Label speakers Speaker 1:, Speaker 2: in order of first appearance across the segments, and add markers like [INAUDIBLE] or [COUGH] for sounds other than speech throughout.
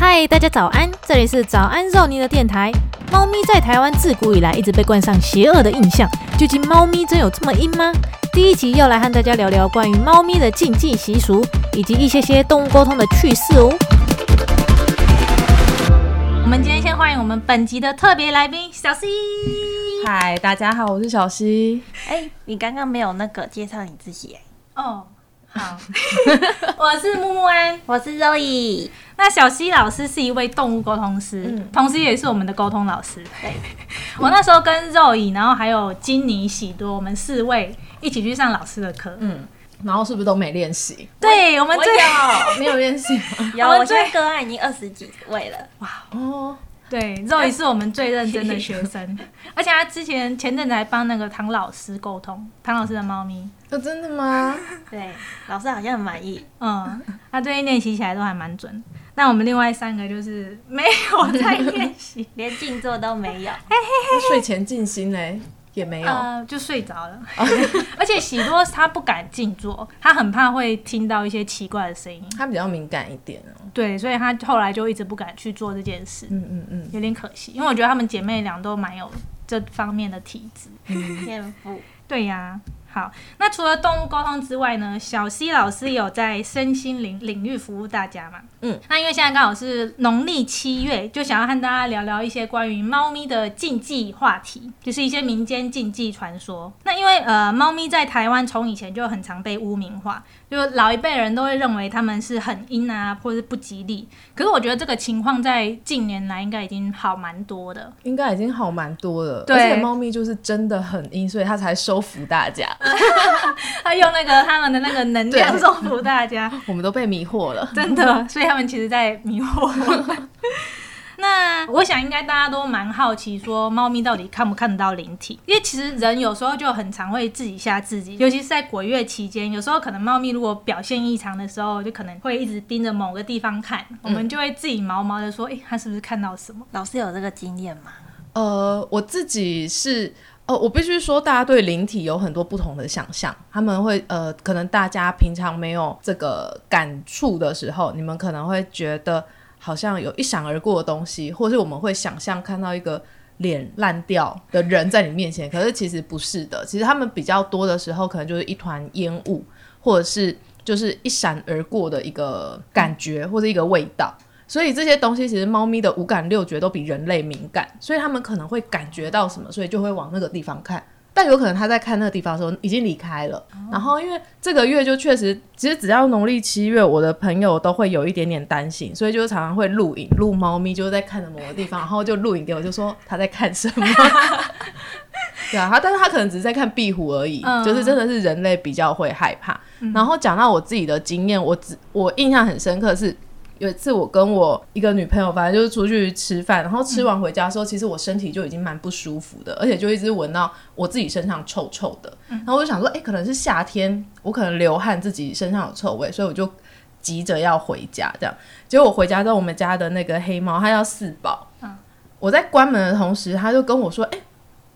Speaker 1: 嗨，大家早安！这里是早安肉泥的电台。猫咪在台湾自古以来一直被冠上邪恶的印象，究竟猫咪真有这么阴吗？第一集要来和大家聊聊关于猫咪的禁忌习俗，以及一些些动物沟通的趣事哦。我们今天先欢迎我们本集的特别来宾小西。
Speaker 2: 嗨，大家好，我是小溪。
Speaker 3: 哎、你刚刚没有那个介绍你自己哎，
Speaker 1: 哦，好，[LAUGHS] 我是木木安。
Speaker 3: 我是 Zoe。
Speaker 1: 那小溪老师是一位动物沟通师，
Speaker 2: 嗯
Speaker 1: 同时也是我们的沟通老师。
Speaker 3: 对，[LAUGHS]
Speaker 1: 我那时候跟肉乙，然后还有金妮、喜多，我们四位一起去上老师的课。
Speaker 2: 嗯，然后是不是都没练习？
Speaker 1: 对，我们最
Speaker 2: 没有练习吗？
Speaker 3: 有，[LAUGHS]
Speaker 1: 我们最
Speaker 3: 我现在个案已经二十几位了。
Speaker 2: 哇哦，
Speaker 1: 对肉乙是我们最认真的学生，[LAUGHS] 而且他之前前阵子还帮那个唐老师沟通，唐老师的猫咪。
Speaker 2: 哦，真的吗？[LAUGHS]
Speaker 3: 对，老师好像很满意。
Speaker 1: 嗯，他最近练习起来都还蛮准。那我们另外三个就是没有在练习，[LAUGHS]
Speaker 3: 连静坐都没有，
Speaker 2: 嘿嘿睡前静心嘞也没有。
Speaker 1: 呃，就睡着了。[LAUGHS] 而且喜多他不敢静坐，他很怕会听到一些奇怪的声音。
Speaker 2: 他比较敏感一点哦。
Speaker 1: 对，所以他后来就一直不敢去做这件事，
Speaker 2: 嗯嗯嗯，
Speaker 1: 有点可惜。因为我觉得她们姐妹俩都蛮有这方面的体质。[LAUGHS]
Speaker 3: 天赋。
Speaker 1: 对呀、好，那除了动物沟通之外呢，小溪老师有在身心灵领域服务大家嘛？
Speaker 2: 嗯，
Speaker 1: 那因为现在刚好是农历七月，就想要和大家聊聊一些关于猫咪的禁忌话题，就是一些民间禁忌传说。那因为呃，猫咪在台湾从以前就很常被污名化，就老一辈人都会认为它们是很阴啊，或者是不吉利。可是我觉得这个情况在近年来应该已经好蛮多的。
Speaker 2: 应该已经好蛮多了。
Speaker 1: 对
Speaker 2: 而且猫咪就是真的很阴，所以它才收服大家。[LAUGHS]
Speaker 1: 他用那个他们的那个能量
Speaker 2: 对
Speaker 1: 祝福大家。[LAUGHS]
Speaker 2: 我们都被迷惑了。
Speaker 1: 真的，[LAUGHS] 所以他们其实在迷惑我们。那我想应该大家都蛮好奇，说猫咪到底看不看得到灵体？因为其实人有时候就很常会自己吓自己，尤其是在鬼月期间，有时候可能猫咪如果表现异常的时候，就可能会一直盯着某个地方看，我们就会自己毛毛的说，诶，它是不是看到什么？
Speaker 3: 老师有这个经验吗？
Speaker 2: 呃，我自己是。呃，我必须说，大家对灵体有很多不同的想象。他们会呃，可能大家平常没有这个感触的时候，你们可能会觉得好像有一闪而过的东西，或是我们会想象看到一个脸烂掉的人在你面前，可是其实不是的。其实他们比较多的时候，可能就是一团烟雾，或者是就是一闪而过的一个感觉，或者一个味道。所以这些东西其实猫咪的五感六觉都比人类敏感，所以它们可能会感觉到什么，所以就会往那个地方看。但有可能它在看那个地方的时候已经离开了。然后因为这个月就确实，其实只要农历七月，我的朋友都会有一点点担心，所以就常常会录影录猫咪，就是在看着某个地方，然后就录影给我，就说它在看什么。[LAUGHS] 对啊，他但是他可能只是在看壁虎而已，
Speaker 1: 嗯
Speaker 2: 就是真的是人类比较会害怕。然后讲到我自己的经验，我只我印象很深刻是。有一次，我跟我一个女朋友，反正就是出去吃饭，然后吃完回家的时候，其实我身体就已经蛮不舒服的，而且就一直闻到我自己身上臭臭的。然后我就想说，哎、可能是夏天，我可能流汗，自己身上有臭味，所以我就急着要回家。这样，结果我回家之后，我们家的那个黑猫它要四宝，我在关门的同时，它就跟我说，哎、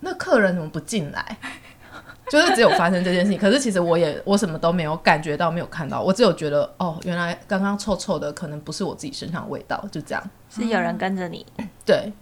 Speaker 2: 那客人怎么不进来？就是只有发生这件事情，可是其实我也我什么都没有感觉到，没有看到，我只有觉得哦，原来刚刚臭臭的可能不是我自己身上的味道，就这样。
Speaker 3: 是有人跟着你？
Speaker 2: 对，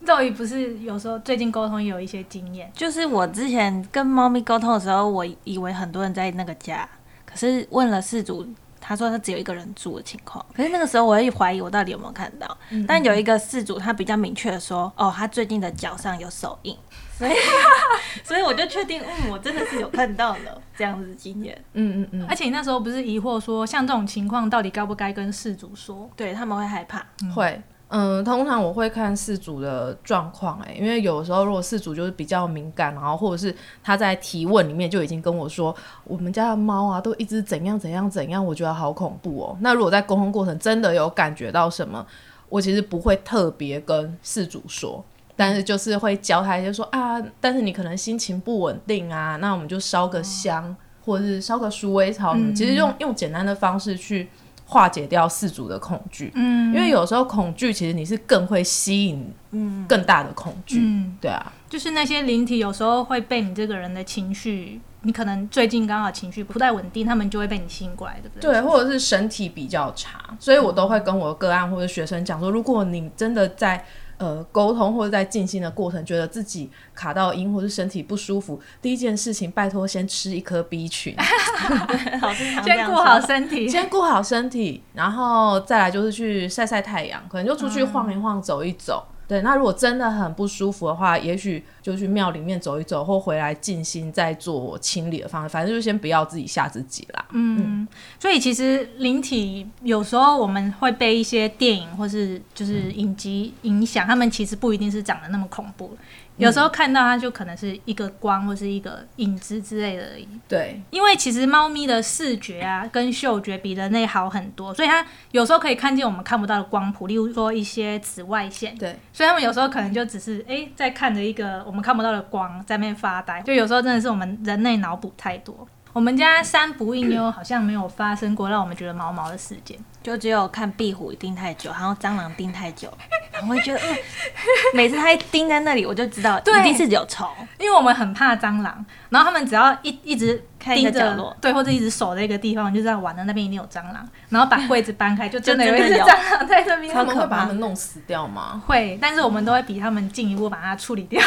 Speaker 1: 肉姨不是有时候最近沟通也有一些经验，
Speaker 3: 就是我之前跟猫咪沟通的时候，我以为很多人在那个家，可是问了事主，他说他只有一个人住的情况。可是那个时候我也怀疑我到底有没有看到，但有一个事主他比较明确的说，哦，他最近的脚上有手印，所以 [LAUGHS] 所以我就确定，嗯，我真的是有看到了这样子的经验。
Speaker 2: 嗯嗯嗯，
Speaker 1: 而且你那时候不是疑惑说，像这种情况到底该不该跟事主说？
Speaker 3: 对他们会害怕，
Speaker 2: 会。嗯，通常我会看事主的状况，哎，因为有时候如果事主就是比较敏感，然后或者是他在提问里面就已经跟我说，我们家的猫啊都一直怎样怎样怎样，我觉得好恐怖哦。那如果在沟通过程真的有感觉到什么，我其实不会特别跟事主说，但是就是会教他，就说啊，但是你可能心情不稳定啊，那我们就烧个香，或者是烧个鼠尾草，
Speaker 1: 嗯。
Speaker 2: 其实用用简单的方式去化解掉四组的恐惧。
Speaker 1: 嗯，
Speaker 2: 因为有时候恐惧其实你是更会吸引
Speaker 3: 嗯，
Speaker 2: 更大的恐惧，
Speaker 1: 嗯，
Speaker 2: 对啊，
Speaker 1: 就是那些灵体有时候会被你这个人的情绪，你可能最近刚好情绪不太稳定，他们就会被你吸引过来，对不对？
Speaker 2: 对，或者是身体比较差，所以我都会跟我的个案或者学生讲说，如果你真的在呃沟通或者在静心的过程，觉得自己卡到音或是身体不舒服，第一件事情拜托先吃一颗 B 群，[LAUGHS]
Speaker 1: 先顾好身体。
Speaker 2: 先顾好身体，然后再来就是去晒晒太阳，可能就出去晃一晃、走一走。对，那如果真的很不舒服的话，也许就去庙里面走一走，或回来静心再做清理的方式。反正就先不要自己吓自己啦。
Speaker 1: 嗯，所以其实灵体有时候我们会被一些电影或是就是影集影响，他们其实不一定是长得那么恐怖。有时候看到它就可能是一个光或是一个影子之类的而已。
Speaker 2: 对，
Speaker 1: 因为其实猫咪的视觉啊跟嗅觉比人类好很多，所以它有时候可以看见我们看不到的光谱，例如说一些紫外线。
Speaker 2: 对，
Speaker 1: 所以他们有时候可能就只是哎、诶在看着一个我们看不到的光在那边发呆，就有时候真的是我们人类脑补太多。我们家三不应优好像没有发生过让我们觉得毛毛的事件。
Speaker 3: 就只有看壁虎盯太久，然后蟑螂盯太久，我会觉得，嗯，[LAUGHS] 每次它一盯在那里，我就知道一定是有虫。
Speaker 1: 因为我们很怕蟑螂，然后他们只要一一直
Speaker 3: 看一个
Speaker 1: 盯着
Speaker 3: 角落
Speaker 1: 对，或者一直守在一个地方，就知道完了那边一定有蟑螂，然后把柜子搬开，就真的
Speaker 3: 就
Speaker 1: 有蟑螂在那边。
Speaker 2: 他们会把它们弄死掉吗？
Speaker 1: 会，但是我们都会比他们进一步把它处理掉。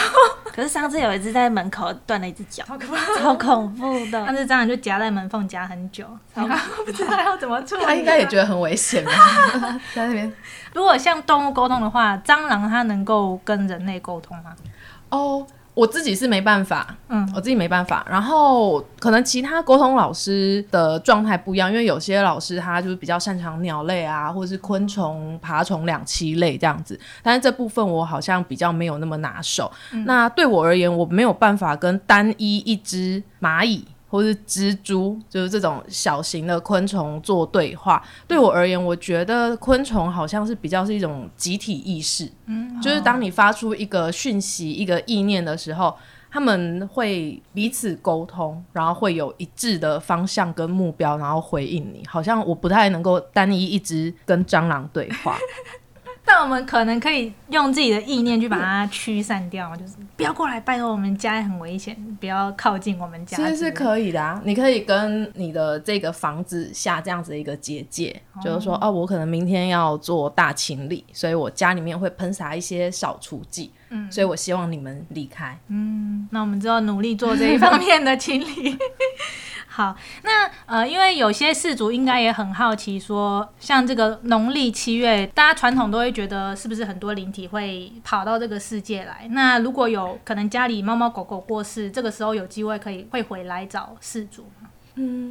Speaker 3: 可是上次有一只在门口断了一只脚，
Speaker 1: 好可怕！[LAUGHS]
Speaker 3: 超恐怖的。
Speaker 1: 上次蟑螂就夹在门缝夹很久，然后不知道要怎么处理。
Speaker 2: 他应该也觉得很危险吧，在那边。
Speaker 1: 如果像动物沟通的话，蟑螂它能够跟人类沟通吗？
Speaker 2: 哦，我自己是没办法，
Speaker 1: 嗯
Speaker 2: 我自己没办法。然后可能其他沟通老师的状态不一样，因为有些老师他就是比较擅长鸟类啊，或者是昆虫、爬虫两栖类这样子。但是这部分我好像比较没有那么拿手。那对我而言，我没有办法跟单一一只蚂蚁。或是蜘蛛，就是这种小型的昆虫做对话。对我而言，我觉得昆虫好像是比较是一种集体意识，嗯就是当你发出一个讯息、一个意念的时候，他们会彼此沟通，然后会有一致的方向跟目标，然后回应你。好像我不太能够单一一直跟蟑螂对话。
Speaker 1: 但我们可能可以用自己的意念去把它驱散掉，就是不要过来，拜托我们家很危险，不要靠近我们家。
Speaker 2: 其实是可以的啊，你可以跟你的这个房子下这样子的一个结界，就是说，哦，我可能明天要做大清理，所以我家里面会喷洒一些扫除剂，嗯，所以我希望你们离开。
Speaker 1: 嗯，那我们就要努力做这一方面的清理。[LAUGHS] 好，那呃，因为有些氏族应该也很好奇说像这个农历七月，大家传统都会觉得是不是很多灵体会跑到这个世界来？那如果有可能家里猫猫狗狗过世，这个时候有机会可以会回来找氏族吗？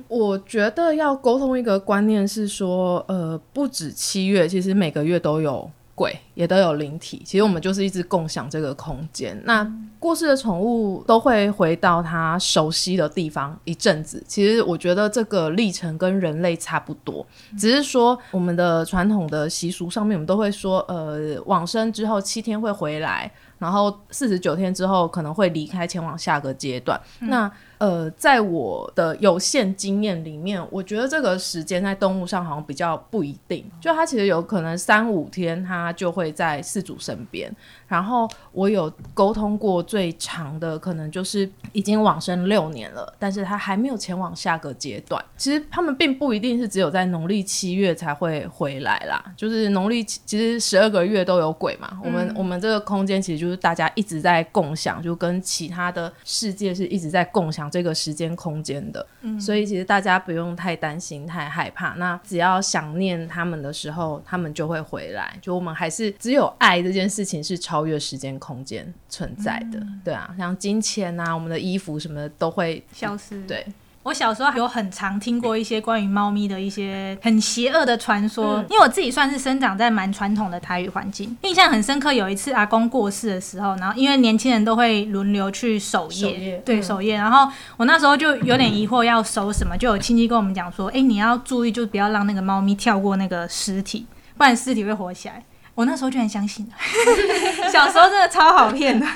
Speaker 2: 我觉得要沟通一个观念是说，呃，不止七月，其实每个月都有鬼，也都有灵体。其实我们就是一直共享这个空间。那过世的宠物都会回到它熟悉的地方一阵子。其实我觉得这个历程跟人类差不多，只是说我们的传统的习俗上面，我们都会说，呃，往生之后七天会回来，然后四十九天之后可能会离开，前往下个阶段。那呃，在我的有限经验里面，我觉得这个时间在动物上好像比较不一定，就它其实有可能三五天，它就会在饲主身边。然后我有沟通过最长的，可能就是已经往生六年了，但是它还没有前往下个阶段。其实他们并不一定是只有在农历七月才会回来啦，就是农历其实十二个月都有鬼嘛。我们我们这个空间其实就是大家一直在共享，就跟其他的世界是一直在共享这个时间空间的。所以其实大家不用太担心、太害怕。那只要想念他们的时候，他们就会回来。就我们还是只有爱这件事情是超越时间空间存在的，对啊，像金钱啊、我们的衣服什么的都会
Speaker 1: 消失。
Speaker 2: 对。
Speaker 1: 我小时候有很常听过一些关于猫咪的一些很邪恶的传说，
Speaker 2: 嗯
Speaker 1: 因为我自己算是生长在蛮传统的台语环境，印象很深刻。有一次阿公过世的时候，然后因为年轻人都会轮流去守夜，
Speaker 2: 守夜
Speaker 1: 对
Speaker 2: 嗯
Speaker 1: 守夜，然后我那时候就有点疑惑要守什么，就有亲戚跟我们讲说，哎、你要注意，就不要让那个猫咪跳过那个尸体，不然尸体会活起来。我那时候就很相信了，[LAUGHS] 小时候真的超好骗的。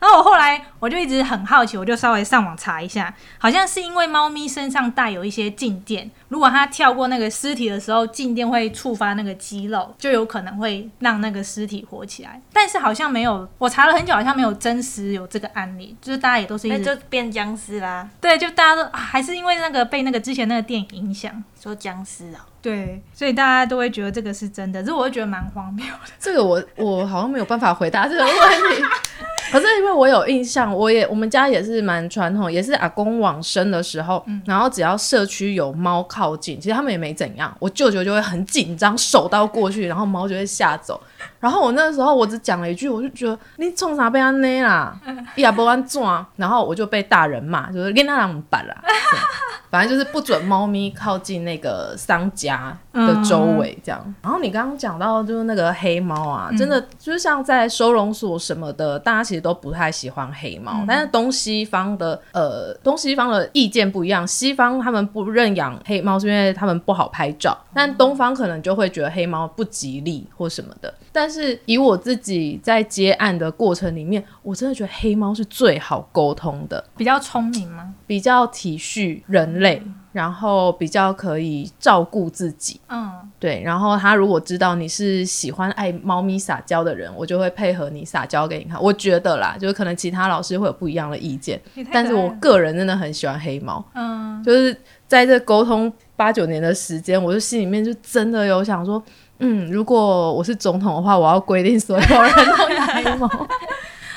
Speaker 1: 然后我后来我就一直很好奇，我就稍微上网查一下，好像是因为猫咪身上带有一些静电，如果它跳过那个尸体的时候，静电会触发那个肌肉，就有可能会让那个尸体活起来。但是好像没有，我查了很久，好像没有真实有这个案例，就是大家也都是一
Speaker 3: 那
Speaker 1: 直
Speaker 3: 就变僵尸啦。
Speaker 1: 对，就大家都、啊还是因为那个被那个之前那个电影影响。
Speaker 3: 说僵尸啊，
Speaker 1: 对，所以大家都会觉得这个是真的，只是我会觉得蛮荒谬的。
Speaker 2: 这个我我好像没有办法回答这个问题。[LAUGHS] 我有印象，我也我们家也是蛮传统，也是阿公往生的时候，然后只要社区有猫靠近，其实他们也没怎样，我舅舅就会很紧张，手刀过去，然后猫就会吓走。然后我那时候我只讲了一句，我就觉得你冲啥被他捏啦，也不安怎，然后我就被大人骂，就是跟他人板啦，对 [LAUGHS] 反正就是不准猫咪靠近那个丧家的周围这样。然后你刚刚讲到就是那个黑猫啊，真的就是像在收容所什么的，大家其实都不太喜欢黑猫，但是东西方的呃东西方的意见不一样，西方他们不认养黑猫是因为他们不好拍照，但东方可能就会觉得黑猫不吉利或什么的。但是以我自己在接案的过程里面，我真的觉得黑猫是最好沟通的，
Speaker 1: 比较聪明吗？
Speaker 2: 比较体恤人类，然后比较可以照顾自己。
Speaker 1: 嗯，
Speaker 2: 对，然后他如果知道你是喜欢爱猫咪撒娇的人，我就会配合你撒娇给你看。我觉得啦，就是可能其他老师会有不一样的意见，但是我个人真的很喜欢黑猫。
Speaker 1: 嗯，
Speaker 2: 就是在这沟通八九年的时间，我就心里面就真的有想说，嗯，如果我是总统的话，我要规定所有人都养黑猫。[LAUGHS]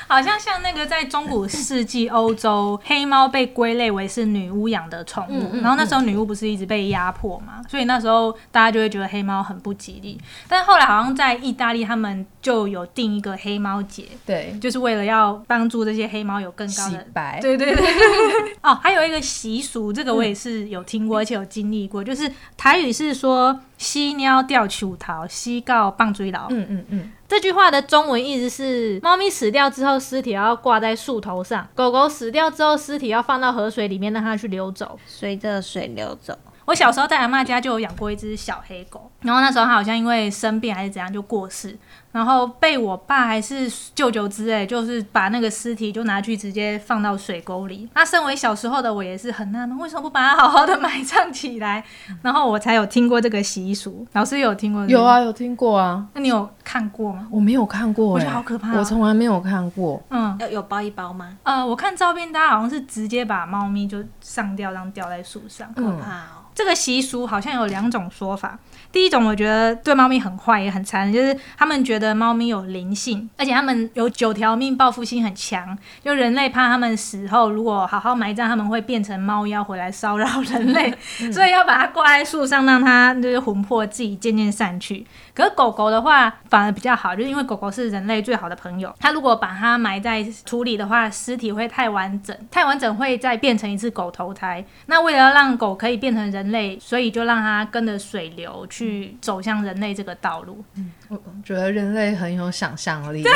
Speaker 1: 好像像那个在中古世纪欧洲，黑猫被归类为是女巫养的宠物，然后那时候女巫不是一直被压迫嘛，所以那时候大家就会觉得黑猫很不吉利。但后来好像在意大利，他们就有定一个黑猫节，
Speaker 2: 对，
Speaker 1: 就是为了要帮助这些黑猫有更高
Speaker 2: 洗
Speaker 1: 的。
Speaker 2: 白。
Speaker 1: 对对对，[LAUGHS] 哦，还有一个习俗，这个我也是有听过，而且有经历过，就是台语是说“犀鸟吊球桃，西告棒追牢”。
Speaker 2: 嗯嗯嗯，
Speaker 1: 这句话的中文意思是：猫咪死掉之后，尸体要挂在树头上；狗狗死掉之后，尸体要放到河水里面，让它去流走。
Speaker 3: 随着水流走。
Speaker 1: 我小时候在阿妈家就有养过一只小黑狗，然后那时候它好像因为生病还是怎样就过世，然后被我爸还是舅舅之类，就是把那个尸体就拿去直接放到水沟里。那身为小时候的我也是很纳闷，为什么不把它好好的埋葬起来？然后我才有听过这个习俗。老师有听过？
Speaker 2: 有。啊，有听过啊，
Speaker 1: 那你有看过吗？
Speaker 2: 我没有看过、欸，
Speaker 1: 我觉得好可怕哦
Speaker 2: 我从来没有看过。
Speaker 1: 嗯，
Speaker 3: 要有包一包吗？
Speaker 1: 呃，我看照片，大家好像是直接把猫咪就上吊，这样吊在树上。
Speaker 3: 可
Speaker 2: 嗯
Speaker 3: 怕哦。
Speaker 1: 这个习俗好像有两种说法。第一种，我觉得对猫咪很坏，也很残忍，就是他们觉得猫咪有灵性，而且他们有九条命，报复心很强。就人类怕他们死后如果好好埋葬，他们会变成猫妖回来骚扰人类，[LAUGHS] [LAUGHS] 所以要把它挂在树上，让它就是魂魄自己渐渐散去。可是狗狗的话反而比较好，就是因为狗狗是人类最好的朋友。它如果把它埋在土里的话，尸体会太完整，太完整会再变成一只狗投胎。那为了让狗可以变成人类，所以就让它跟着水流去走向人类这个道路。
Speaker 2: 嗯我觉得人类很有想象力，对，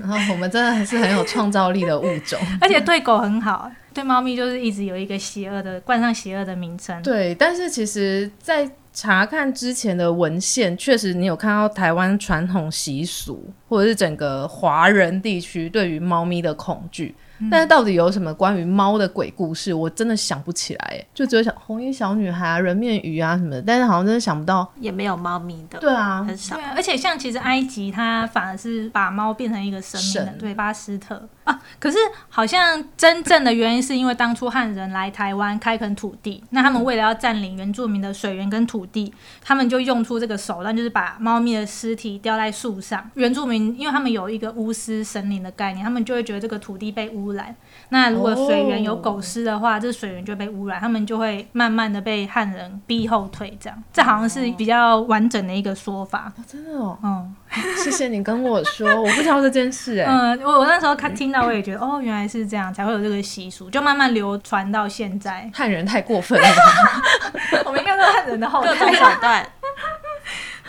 Speaker 2: 然后我们真的还是很有创造力的物种。[LAUGHS]
Speaker 1: 而且对狗很好，对猫咪就是一直有一个邪恶的冠上邪恶的名称。
Speaker 2: 对，但是其实，在查看之前的文献，确实你有看到台湾传统习俗，或者是整个华人地区对于猫咪的恐惧。但是到底有什么关于猫的鬼故事，我真的想不起来，哎就只有想红衣小女孩啊、人面鱼啊什么的，但是好像真的想不到。
Speaker 3: 也没有猫咪的，
Speaker 2: 对啊，
Speaker 3: 很少
Speaker 1: 对。啊，而且像其实埃及，它反而是把猫变成一个神明的，
Speaker 2: 神
Speaker 1: 对巴斯特啊。可是好像真正的原因是因为当初汉人来台湾开垦土地，那他们为了要占领原住民的水源跟土地，他们就用出这个手段，就是把猫咪的尸体吊在树上。原住民因为他们有一个巫师神灵的概念，他们就会觉得这个土地被污染。那如果水源有狗尸的话，这水源就被污染，他们就会慢慢的被汉人逼后退。这样，这好像是比较完整的一个说法。
Speaker 2: 真的哦，
Speaker 1: 嗯 [LAUGHS]
Speaker 2: 谢谢你跟我说，我不知道这件事，哎，
Speaker 1: 嗯，我我那时候看听到，我也觉得哦，原来是这样，才会有这个习俗，就慢慢流传到现在。
Speaker 2: 汉人太过分了吧。[LAUGHS]
Speaker 1: 我们应该都是汉人的后
Speaker 3: 各种
Speaker 1: 代。
Speaker 3: 手段，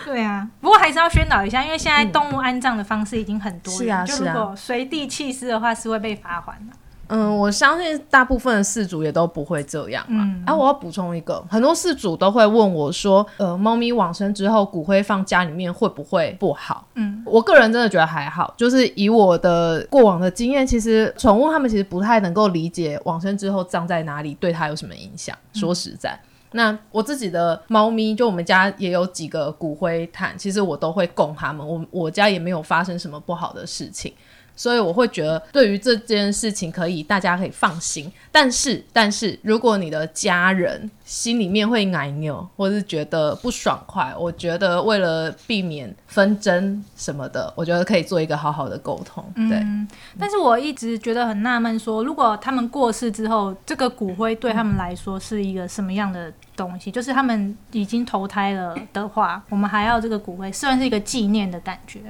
Speaker 1: 对啊，不过还是要宣导一下，因为现在动物安葬的方式已经很多元，
Speaker 2: 是啊
Speaker 1: 就是如
Speaker 2: 啊
Speaker 1: 果随地弃尸的话，是会被罚款的。
Speaker 2: 嗯，我相信大部分的饲主也都不会这样嘛。
Speaker 1: 嗯
Speaker 2: 啊，我要补充一个，很多饲主都会问我说，呃，猫咪往生之后骨灰放家里面会不会不好？
Speaker 1: 嗯，
Speaker 2: 我个人真的觉得还好，就是以我的过往的经验，其实宠物它们其实不太能够理解往生之后葬在哪里对它有什么影响。说实在。那我自己的猫咪，就我们家也有几个骨灰坛，其实我都会供它们。我我家也没有发生什么不好的事情，所以我会觉得对于这件事情可以大家可以放心。但是，但是如果你的家人心里面会奶牛，或是觉得不爽快，我觉得为了避免纷争什么的，我觉得可以做一个好好的沟通。对，
Speaker 1: 嗯，但是我一直觉得很纳闷，说如果他们过世之后，这个骨灰对他们来说是一个什么样的东西？就是他们已经投胎了的话，我们还要这个骨灰，算是一个纪念的感觉。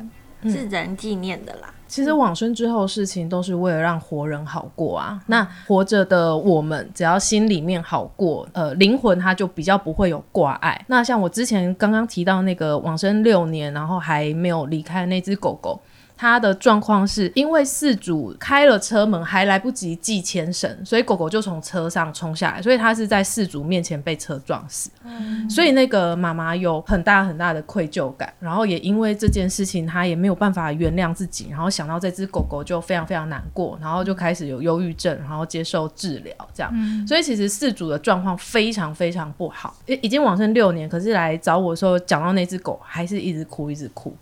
Speaker 3: 是人纪念的啦。
Speaker 2: 其实往生之后事情都是为了让活人好过啊。那活着的我们，只要心里面好过，呃，灵魂它就比较不会有挂碍。那像我之前刚刚提到那个往生六年，然后还没有离开那只狗狗。它的状况是因为事主开了车门，还来不及系牵绳，所以狗狗就从车上冲下来，所以它是在事主面前被车撞死。所以那个妈妈有很大很大的愧疚感，然后也因为这件事情，她也没有办法原谅自己，然后想到这只狗狗就非常非常难过，然后就开始有忧郁症，然后接受治疗，这样。所以其实事主的状况非常非常不好，已已经往生六年，可是来找我的时候讲到那只狗，还是一直哭一直哭，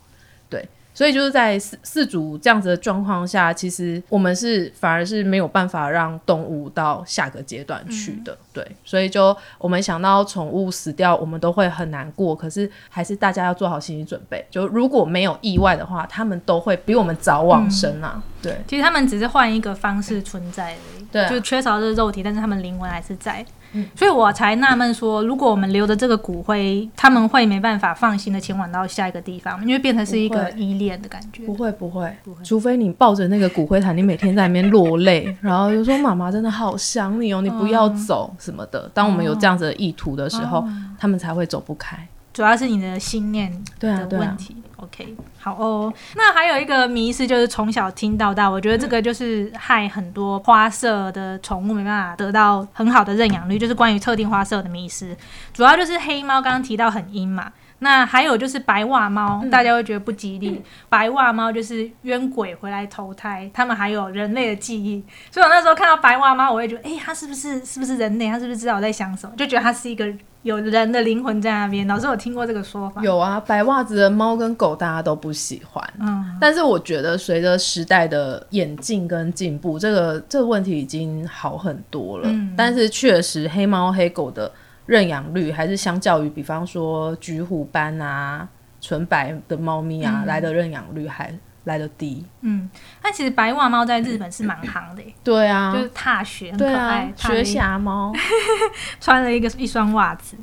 Speaker 2: 对。所以就是在四四组这样子的状况下，其实我们是反而是没有办法让动物到下个阶段去的，对。所以就我们想到宠物死掉，我们都会很难过，可是还是大家要做好心理准备，就如果没有意外的话，他们都会比我们早往生啊，对。
Speaker 1: 其实他们只是换一个方式存在而已，
Speaker 2: 对啊
Speaker 1: 就缺少这个肉体，但是他们灵魂还是在。所以我才纳闷说，如果我们留着这个骨灰，他们会没办法放心的前往到下一个地方，因为变成是一个依恋的感觉。
Speaker 2: 不会不会，除非你抱着那个骨灰坛，你每天在里面落泪，[LAUGHS] 然后就说妈妈真的好想你哦，你不要走什么的。当我们有这样子的意图的时候，他们才会走不开。
Speaker 1: 主要是你的心念
Speaker 2: 对啊对啊
Speaker 1: 的问题。OK，好哦。那还有一个迷思就是从小听到大，我觉得这个就是害很多花色的宠物没办法得到很好的认养率，就是关于特定花色的迷思。主要就是黑猫，刚刚提到很阴嘛。那还有就是白袜猫，大家会觉得不吉利。白袜猫就是冤鬼回来投胎，他们还有人类的记忆，所以我那时候看到白袜猫，我会觉得，哎、它是不是是不是人类？它是不是知道我在想什么？就觉得它是一个有人的灵魂在那边。老师有听过这个说法？
Speaker 2: 有啊，白袜子的猫跟狗大家都不喜欢，
Speaker 1: 嗯，
Speaker 2: 但是我觉得随着时代的演进跟进步，这个这个问题已经好很多了。
Speaker 1: 嗯
Speaker 2: 但是确实黑猫黑狗的认养率还是相较于比方说橘虎斑啊、纯白的猫咪啊、
Speaker 1: 嗯
Speaker 2: 来的认养率还来的低。
Speaker 1: 嗯，但其实白袜猫在日本是蛮行的耶，
Speaker 2: 对啊，
Speaker 1: 就是踏雪，很可爱，，踏了
Speaker 2: 学侠猫。[LAUGHS]
Speaker 1: 穿了一个一双袜子。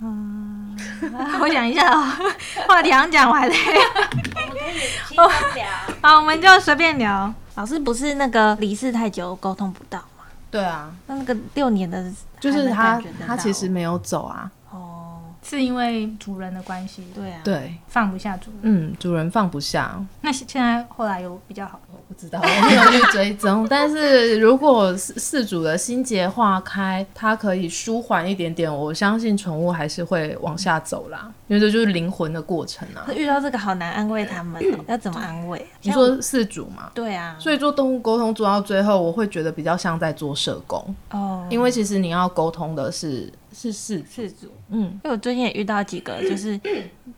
Speaker 1: 嗯，[LAUGHS] 我想一下哦，[LAUGHS] 话题好像讲完了。好，我们就随便聊。
Speaker 3: 老师不是那个离世太久沟通不到吗？
Speaker 2: 对啊，
Speaker 3: 那那个六年的，
Speaker 2: 就是他他其实没有走啊。
Speaker 3: 哦，
Speaker 1: 是因为主人的关系，
Speaker 3: 对啊，
Speaker 2: 对，
Speaker 1: 放不下主人。
Speaker 2: 嗯，主人放不下。
Speaker 1: 那现在后来有比较好，我
Speaker 2: 不知道，我没有去追踪。[LAUGHS] 但是如果饲饲主的心结化开，它可以舒缓一点点，我相信宠物还是会往下走啦，因为这就是灵魂的过程啊
Speaker 3: 那。遇到这个好难安慰他们哦，[CLEARS THROAT] 要怎么安慰？
Speaker 2: 你说四主嘛？
Speaker 3: 对啊，
Speaker 2: 所以做动物沟通做到最后，我会觉得比较像在做社工，
Speaker 3: 哦，
Speaker 2: 因为其实你要沟通的是是饲主，
Speaker 3: 事主，
Speaker 2: 嗯，
Speaker 3: 因为我最近也遇到几个，就是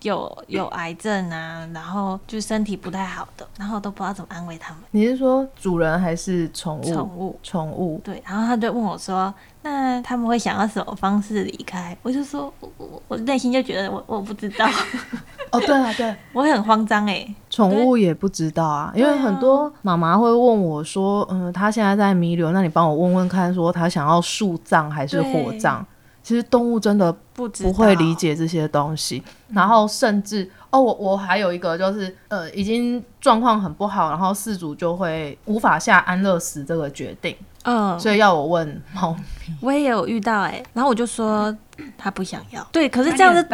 Speaker 3: 有有癌症啊，然后就身体不太好的，然后都不知道怎么安慰他们。
Speaker 2: 你是说主人还是宠物？
Speaker 3: 宠物。
Speaker 2: 宠物，
Speaker 3: 对，然后他就问我说：“那他们会想要什么方式离开？”我就说：“我我我内心就觉得我我不知道，[LAUGHS]
Speaker 2: 哦，对啊，对，[LAUGHS]
Speaker 3: 我很慌张哎、
Speaker 2: 宠物也不知道啊，因为很多妈妈会问我说，嗯，他现在在弥留，那你帮我问问看，说他想要树葬还是火葬？其实动物真的
Speaker 3: 不
Speaker 2: 不会理解这些东西，然后甚至哦，我我还有一个就是呃，已经状况很不好，然后饲主就会无法下安乐死这个决定，
Speaker 3: 嗯，
Speaker 2: 所以要我问猫咪。
Speaker 3: 我也有遇到哎、然后我就说他不想要，对，可是这样子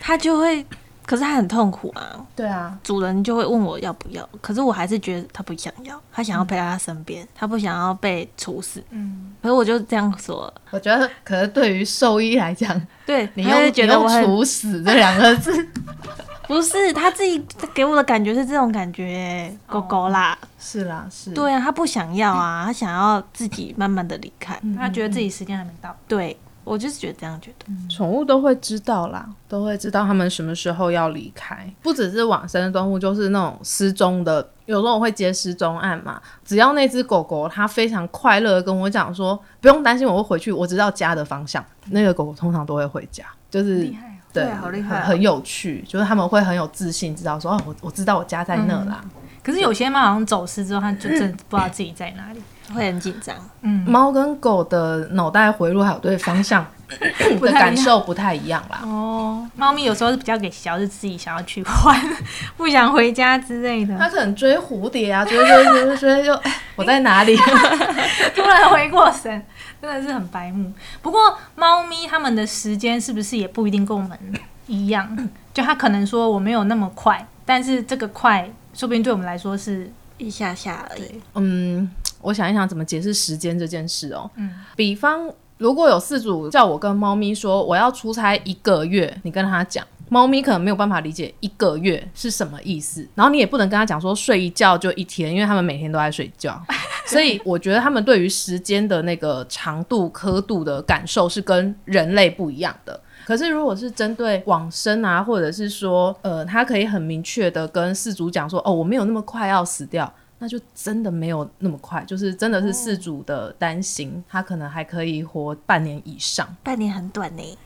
Speaker 3: 他就会可是它很痛苦啊，
Speaker 2: 对啊，
Speaker 3: 主人就会问我要不要，可是我还是觉得他不想要，他想要陪在他身边，他不想要被处死。
Speaker 1: 嗯，
Speaker 3: 可是我就这样说，
Speaker 2: 我觉得可是对于兽医来讲，
Speaker 3: 对，
Speaker 2: 你
Speaker 3: 他就
Speaker 2: 用你用
Speaker 3: 觉得我很
Speaker 2: 处死这两个字，[LAUGHS]
Speaker 3: 不是他自己给我的感觉是这种感觉欸，狗狗啦，
Speaker 2: 是啦，是，
Speaker 3: 对啊，他不想要啊，他想要自己慢慢的离开。
Speaker 1: 他觉得自己时间还没到。
Speaker 3: 对我就是觉得这样觉得，
Speaker 2: 宠物都会知道啦，都会知道它们什么时候要离开。不只是往生的动物，就是那种失踪的，有时候我会接失踪案嘛。只要那只狗狗它非常快乐的跟我讲说，不用担心，我会回去，我知道家的方向。那个狗狗通常都会回家，就是
Speaker 1: 厉害哦
Speaker 3: 对，好厉害哦
Speaker 2: 很很有趣，就是他们会很有自信，知道说哦，我我知道我家在那啦。
Speaker 1: 可是有些猫好像走失之后，它就真的不知道自己在哪里。
Speaker 3: 会很紧张。
Speaker 1: 嗯，
Speaker 2: 猫跟狗的脑袋回路还有对方向 [COUGHS] 的感受不太一样啦。
Speaker 1: 哦，猫咪有时候是比较给小，是自己想要去玩，[LAUGHS] 不想回家之类的。
Speaker 2: 它可能追蝴蝶啊，追追追追追，就哎 [LAUGHS] 我在哪里？[LAUGHS]
Speaker 1: 突然回过神，真的是很白目。不过猫咪它们的时间是不是也不一定跟我们一样？就它可能说我没有那么快，但是这个快，说不定对我们来说是
Speaker 3: 一下下而已，
Speaker 2: 嗯，我想一想怎么解释时间这件事哦。
Speaker 1: 嗯，
Speaker 2: 比方如果有四组叫我跟猫咪说我要出差一个月，你跟他讲。猫咪可能没有办法理解一个月是什么意思，然后你也不能跟他讲说睡一觉就一天，因为他们每天都在睡觉，[LAUGHS] 所以我觉得他们对于时间的那个长度、刻度的感受是跟人类不一样的。可是如果是针对往生啊，或者是说，呃，他可以很明确的跟事主讲说，哦，我没有那么快要死掉，那就真的没有那么快，就是真的是事主的担心，他可能还可以活半年以上。[LAUGHS]
Speaker 3: 半年很短呢。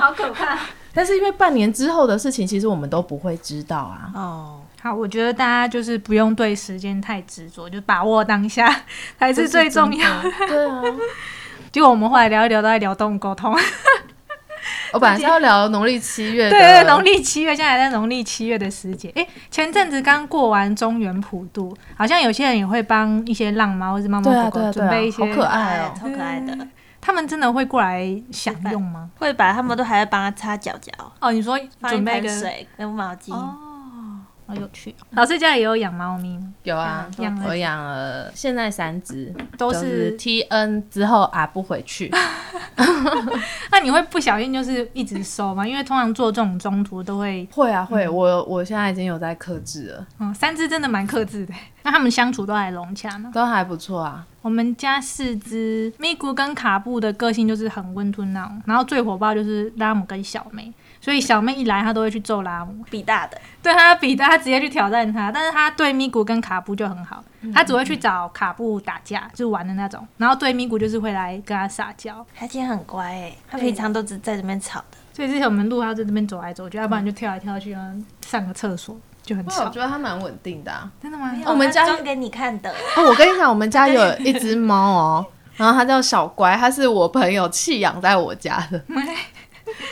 Speaker 1: 好可怕。
Speaker 2: 但是因为半年之后的事情，其实我们都不会知道啊。
Speaker 3: 哦，
Speaker 1: 好，我觉得大家就是不用对时间太执着，就把握当下 [LAUGHS] 才是最重要的。
Speaker 2: 对啊，
Speaker 1: 结果我们后来聊一聊，都在聊动物沟通。[LAUGHS]
Speaker 2: 我本来是要聊农历七月的，
Speaker 1: 对对，农历七月，现在还在农历七月的时节。哎，前阵子刚过完中原普渡，好像有些人也会帮一些浪猫或者猫猫狗狗准备一些，
Speaker 2: 好可爱哦
Speaker 3: 超可爱的，
Speaker 1: 他们真的会过来享用吗？
Speaker 3: 会吧他们都还在帮他擦脚脚，
Speaker 1: 哦，你说准备个
Speaker 3: 水跟毛巾。
Speaker 1: 哦，好有趣哦。老师家也有养猫咪吗？
Speaker 2: 有啊，
Speaker 1: 养
Speaker 2: 我养了现在三只，
Speaker 1: 都
Speaker 2: 是
Speaker 1: 是
Speaker 2: T N 之后啊不回去，[LAUGHS]
Speaker 1: 那你会不小心就是一直收吗？因为通常做这种中途都会，
Speaker 2: 会啊会，我我现在已经有在克制了，
Speaker 1: 嗯，三只真的蛮克制的。[LAUGHS] 那他们相处都还融洽吗？
Speaker 2: 都还不错啊。
Speaker 1: 我们家四只咪咕跟卡布的个性就是很温吞那种，然后最火爆就是拉姆跟小妹，所以小妹一来他都会去揍拉姆，
Speaker 3: 比大的，
Speaker 1: 对他比大他直接去挑战他，但是他对咪咕跟卡布就很好，
Speaker 2: 嗯
Speaker 1: 他只会去找卡布打架，就玩的那种，然后对咪咕就是会来跟他撒娇。
Speaker 3: 他今天很乖哎，他
Speaker 1: 对
Speaker 3: 平常都只在这边吵的。
Speaker 1: 所以之前我们路他在这边走来走去，要不然就跳来跳去，然后上个厕所就很吵。
Speaker 2: 我觉得它蛮稳定的、啊。
Speaker 1: 真的吗？
Speaker 2: 我们家
Speaker 3: 他装给你看的，
Speaker 2: 哦，我跟你讲，我们家有一只猫哦，然后它叫小乖，它是我朋友弃养在我家的。[LAUGHS]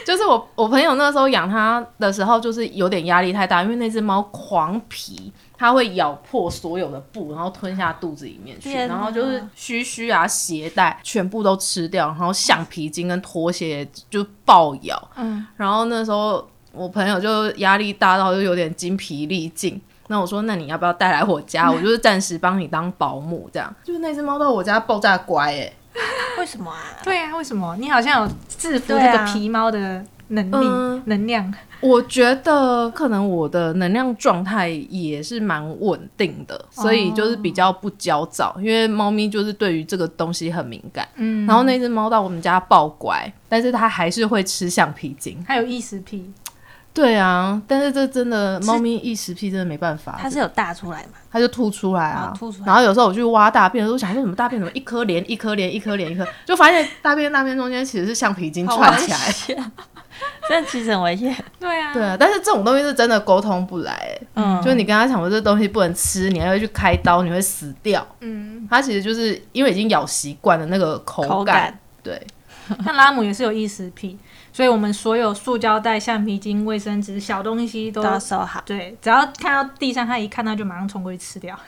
Speaker 2: 就是我我朋友那时候养它的时候，就是有点压力太大，因为那只猫狂皮，它会咬破所有的布，然后吞下肚子里面去，然后就是须须啊、鞋带全部都吃掉，然后橡皮筋跟拖鞋就爆咬。
Speaker 1: 嗯，
Speaker 2: 然后那时候我朋友就压力大到就有点精疲力尽。那我说，那你要不要带来我家？我就是暂时帮你当保姆，这样。就是那只猫到我家爆炸乖哎、[LAUGHS]
Speaker 3: 为什么啊？
Speaker 1: 对啊，为什么？你好像有制服这个皮猫的能力、
Speaker 2: 嗯
Speaker 1: 能量。
Speaker 2: 我觉得可能我的能量状态也是蛮稳定的，所以就是比较不焦躁。因为猫咪就是对于这个东西很敏感。
Speaker 1: 嗯，
Speaker 2: 然后那只猫到我们家爆乖，但是它还是会吃橡皮筋。
Speaker 1: 还有异食癖，
Speaker 2: 对啊，但是这真的猫咪异食癖真的没办法，
Speaker 3: 它是有大出来嘛？
Speaker 2: 它就吐出来啊
Speaker 3: 哦，吐出来
Speaker 2: 然后有时候我去挖大便的时候，想说什么大便怎么一颗连一颗连一颗连一颗，[LAUGHS] 就发现大便大便中间其实是橡皮筋串起来。
Speaker 3: 来，这其实很危险。
Speaker 1: 对啊，
Speaker 2: 对啊，但是这种东西是真的沟通不来、欸，
Speaker 3: 嗯，
Speaker 2: 就是你跟他讲说这东西不能吃，你还会去开刀，你会死掉。
Speaker 1: 嗯，
Speaker 2: 它其实就是因为已经咬习惯了那个口感，
Speaker 3: 口感
Speaker 2: 对，
Speaker 1: 像拉姆也是有异食癖，所以我们所有塑胶袋、橡皮筋、卫生纸、小东西都
Speaker 3: 收好。
Speaker 1: 对，只要看到地上，他一看到就马上冲过去吃掉。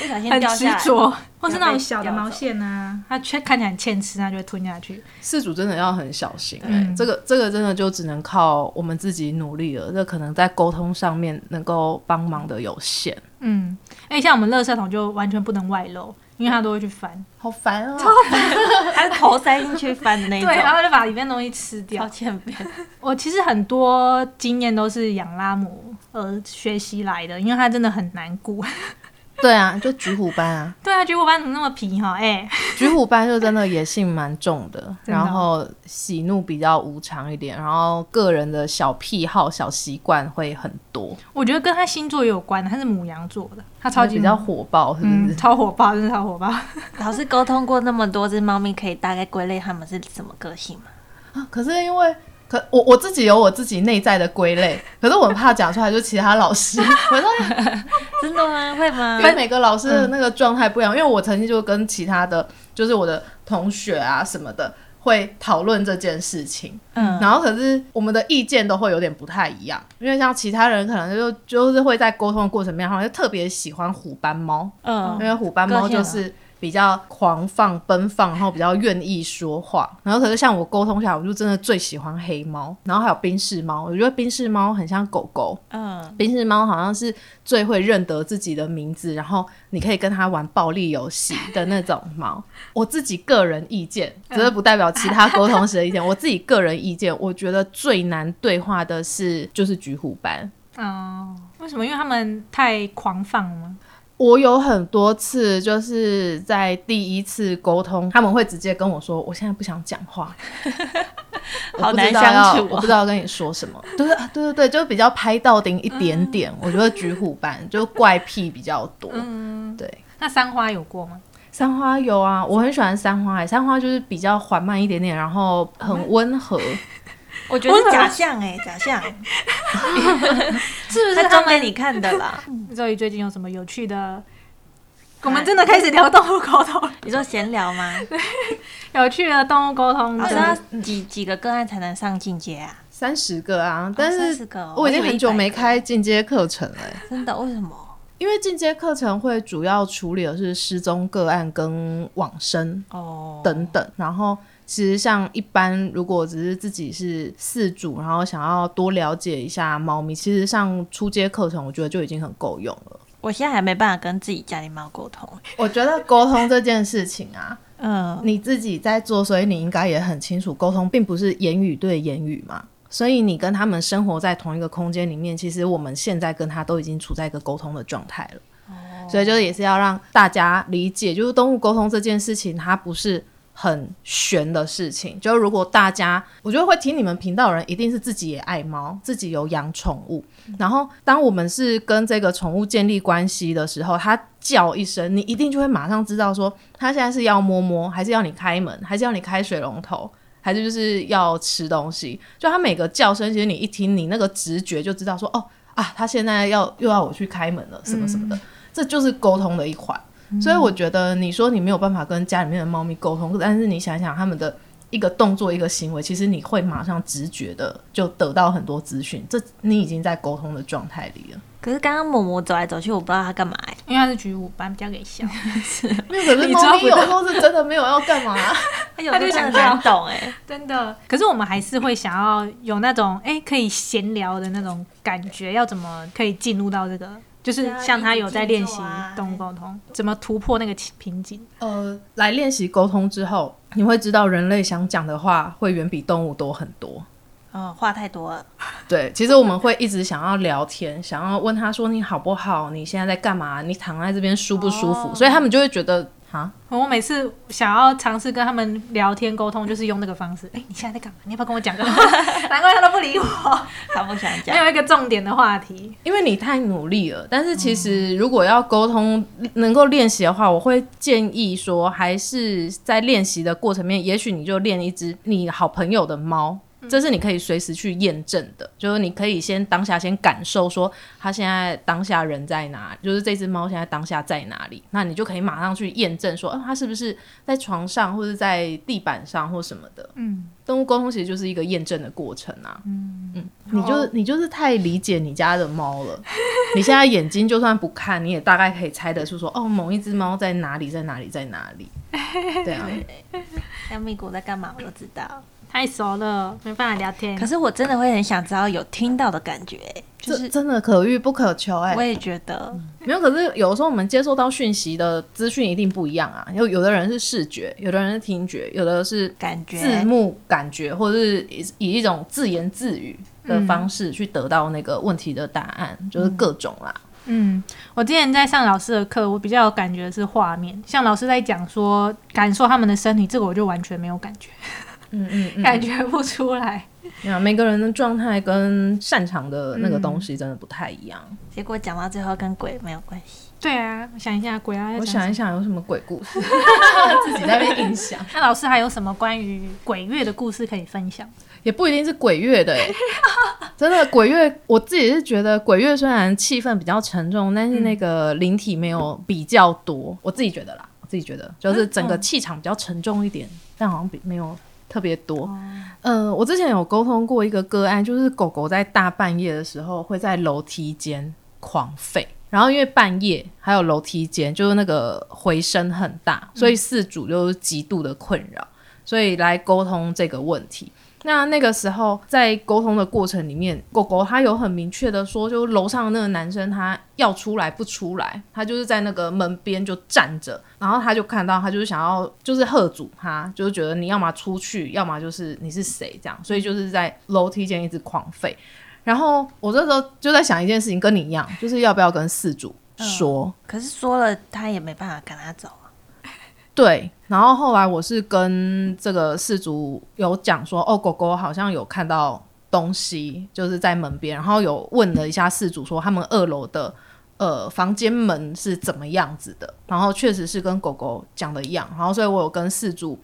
Speaker 3: 不小心
Speaker 1: 很执
Speaker 3: 掉下来，
Speaker 1: 着，或是那种小的毛线啊，它却看起来很欠吃，它就会吞下去。
Speaker 2: 饲主真的要很小心、欸，
Speaker 1: 嗯
Speaker 2: 这个这个真的就只能靠我们自己努力了。这可能在沟通上面能够帮忙的有限，
Speaker 1: 嗯，哎，像我们垃圾桶就完全不能外露，因为他都会去翻，
Speaker 2: 好烦哦、
Speaker 3: 他 [LAUGHS] 是头塞进去翻的那一种
Speaker 1: 对，，然后就把里面东西吃掉
Speaker 3: 超。欠扁。
Speaker 1: 我其实很多经验都是养拉姆而学习来的，因为它真的很难顾。
Speaker 2: 对啊，就橘虎斑啊，
Speaker 1: 对啊，橘虎斑怎么那么皮哈？哎、
Speaker 2: 橘虎斑就真的野性蛮重的，[LAUGHS] 然后喜怒比较无常一点，然后个人的小癖好、小习惯会很多，
Speaker 1: 我觉得跟他星座也有关，他是母羊座的，他超级
Speaker 2: 比较火爆，是不
Speaker 1: 嗯
Speaker 2: 是？
Speaker 1: 超火爆，真的超火爆。[LAUGHS] [LAUGHS]
Speaker 3: 老师沟通过那么多只猫咪，可以大概归类它们是什么个性吗？
Speaker 2: 啊可是因为。可我我自己有我自己内在的归类，可是我很怕讲出来，就其他老师，我说 [LAUGHS]
Speaker 3: 真的吗？会吗
Speaker 2: 因？为每个老师的那个状态不一样，因为我曾经就跟其他的，就是我的同学啊什么的，会讨论这件事情，
Speaker 3: 嗯，
Speaker 2: 然后可是我们的意见都会有点不太一样，因为像其他人可能就就是会在沟通的过程里面，好像就特别喜欢虎斑猫，嗯因
Speaker 3: 嗯，
Speaker 2: 为虎斑猫就是比较狂放奔放，然后比较愿意说话。然后可是像我沟通下来，我就真的最喜欢黑猫，然后还有冰室猫，我觉得冰室猫很像狗狗，
Speaker 3: 嗯，
Speaker 2: 冰室猫好像是最会认得自己的名字，然后你可以跟它玩暴力游戏的那种猫。我自己个人意见，只是不代表其他沟通时的意见。我自己个人意见，我觉得最难对话的是就是橘虎斑。
Speaker 1: 哦，为什么？因为他们太狂放了吗？
Speaker 2: 我有很多次就是在第一次沟通，他们会直接跟我说：“我现在不想讲话，[LAUGHS] 我
Speaker 3: 好难相处哦
Speaker 2: 我不知道跟你说什么。”对对对对对，就比较拍到顶一点点。我觉得橘虎斑就怪癖比较多。
Speaker 1: 嗯，
Speaker 2: 对，
Speaker 1: 那三花有过吗？
Speaker 2: 三花有啊，我很喜欢三花、欸，三花就是比较缓慢一点点，然后很温和。
Speaker 3: 我觉得是假象哎，假象，[LAUGHS]
Speaker 1: 是不是他们？
Speaker 3: 装给你看的啦。[LAUGHS]
Speaker 1: 周瑜最近有什么有趣的？我们真的开始聊动物沟通，
Speaker 3: 你说闲聊吗？[LAUGHS]
Speaker 1: 有趣的动物沟通
Speaker 3: 老师，
Speaker 1: 的。
Speaker 3: 他几几个个案才能上进阶啊？
Speaker 2: 三十个啊，但是我已经很久没
Speaker 3: 100个
Speaker 2: 开进阶课程了欸、
Speaker 3: 真的？为什么？
Speaker 2: 因为进阶课程会主要处理的是失踪个案跟往生
Speaker 3: 哦，
Speaker 2: 等等，然后其实像一般如果只是自己是饲主，然后想要多了解一下猫咪，其实上初阶课程我觉得就已经很够用了。
Speaker 3: 我现在还没办法跟自己家里猫沟通。
Speaker 2: 我觉得沟通这件事情啊，[LAUGHS]
Speaker 3: 嗯，
Speaker 2: 你自己在做，所以你应该也很清楚，沟通并不是言语对言语嘛。所以你跟他们生活在同一个空间里面，其实我们现在跟他都已经处在一个沟通的状态了。所以就是也是要让大家理解，就是动物沟通这件事情，它不是很悬的事情。就是如果大家，我觉得会听你们频道的人，一定是自己也爱猫，自己有养宠物。然后当我们是跟这个宠物建立关系的时候，它叫一声，你一定就会马上知道说，它现在是要摸摸，还是要你开门，还是要你开水龙头。还是就是要吃东西，就它每个叫声，其实你一听，你那个直觉就知道说，哦啊，它现在要又要我去开门了，什么什么的，这就是沟通的一环。所以我觉得你说你没有办法跟家里面的猫咪沟通，但是你想想他们的一个动作、一个行为，其实你会马上直觉的就得到很多资讯，这你已经在沟通的状态里了。
Speaker 3: 可是刚刚某某走来走去，我不知道他干嘛哎。
Speaker 1: 因为它是菊虎斑，比较给笑。[LAUGHS]
Speaker 2: 没有，可是猫咪有时候是真的没有要干嘛、[LAUGHS]
Speaker 3: 他有
Speaker 1: 他就
Speaker 3: 时候真的
Speaker 1: 想这样
Speaker 3: 懂哎。[LAUGHS]
Speaker 1: 真的，可是我们还是会想要有那种哎、可以闲聊的那种感觉，要怎么可以进入到这个？就是像他有在练习动物沟通，怎么突破那个瓶颈？
Speaker 2: 呃，来练习沟通之后，你会知道人类想讲的话会远比动物多很多。
Speaker 3: 嗯，话太多了。
Speaker 2: 对，其实我们会一直想要聊天，想要问他说你好不好，你现在在干嘛，你躺在这边舒不舒服，
Speaker 1: 哦
Speaker 2: 所以他们就会觉得哈，
Speaker 1: 我每次想要尝试跟他们聊天沟通，就是用那个方式。哎、你现在在干嘛？你要不要跟我讲个话？[LAUGHS] 难怪他都不理我，
Speaker 3: 他不想
Speaker 1: 没
Speaker 3: 讲。
Speaker 1: 有一个重点的话题。
Speaker 2: 因为你太努力了。但是其实如果要沟通能够练习的话，我会建议说，还是在练习的过程面，也许你就练一只你好朋友的猫。这是你可以随时去验证的，就是你可以先当下先感受说它现在当下人在哪，就是这只猫现在当下在哪里，那你就可以马上去验证说，哦，它是不是在床上或者在地板上或什么的。
Speaker 1: 嗯，
Speaker 2: 动物沟通其实就是一个验证的过程啊。嗯嗯，你就你就是太理解你家的猫了。你现在眼睛就算不看，你也大概可以猜得出说，哦，某一只猫在哪里，在哪里，在哪里。[LAUGHS] 对啊，
Speaker 3: 像蜜果在干嘛，我都知道。
Speaker 1: 太熟了，没办法聊天。
Speaker 3: 可是我真的会很想知道有听到的感觉，就是
Speaker 2: 真的可遇不可求哎、
Speaker 3: 我也觉得，
Speaker 2: 没有，可是有的时候我们接受到讯息的资讯一定不一样啊。有有的人是视觉，有的人是听觉，有的是
Speaker 3: 感觉
Speaker 2: 字幕感觉，或者是以以一种自言自语的方式去得到那个问题的答案，就是各种啦。
Speaker 1: 嗯，我之前在上老师的课，我比较有感觉的是画面，像老师在讲说感受他们的身体，这个我就完全没有感觉，
Speaker 2: 嗯嗯嗯，
Speaker 1: 感觉不出来。
Speaker 2: 啊，每个人的状态跟擅长的那个东西真的不太一样。
Speaker 3: 结果讲到最后跟鬼没有关系。
Speaker 1: 对啊，我想一下，鬼啊，
Speaker 2: 我想一
Speaker 1: 想，
Speaker 2: 有什么鬼故事，[LAUGHS] 自己在那边印象，
Speaker 1: 那老师还有什么关于鬼月的故事可以分享？
Speaker 2: 也不一定是鬼月的哎、真的鬼月，我自己是觉得鬼月虽然气氛比较沉重，但是那个灵体没有比较多，我自己觉得啦，我自己觉得就是整个气场比较沉重一点，但好像比没有特别多。呃，我之前有沟通过一个个案，就是狗狗在大半夜的时候会在楼梯间狂吠。然后因为半夜还有楼梯间，就是那个回声很大，所以四主就是极度的困扰，所以来沟通这个问题。那那个时候在沟通的过程里面，狗狗它有很明确的说，就楼上的那个男生他要出来不出来，他就是在那个门边就站着，然后他就看到他就是想要就是喝阻他，就是觉得你要么出去，要么就是你是谁这样，所以就是在楼梯间一直狂吠。然后我这时候就在想一件事情，跟你一样，就是要不要跟事主说。
Speaker 3: 可是说了，他也没办法赶他走啊。
Speaker 2: 对，然后后来我是跟这个事主有讲说，哦，狗狗好像有看到东西，就是在门边，然后有问了一下事主说，他们二楼的呃房间门是怎么样子的，然后确实是跟狗狗讲的一样，然后所以我有跟事主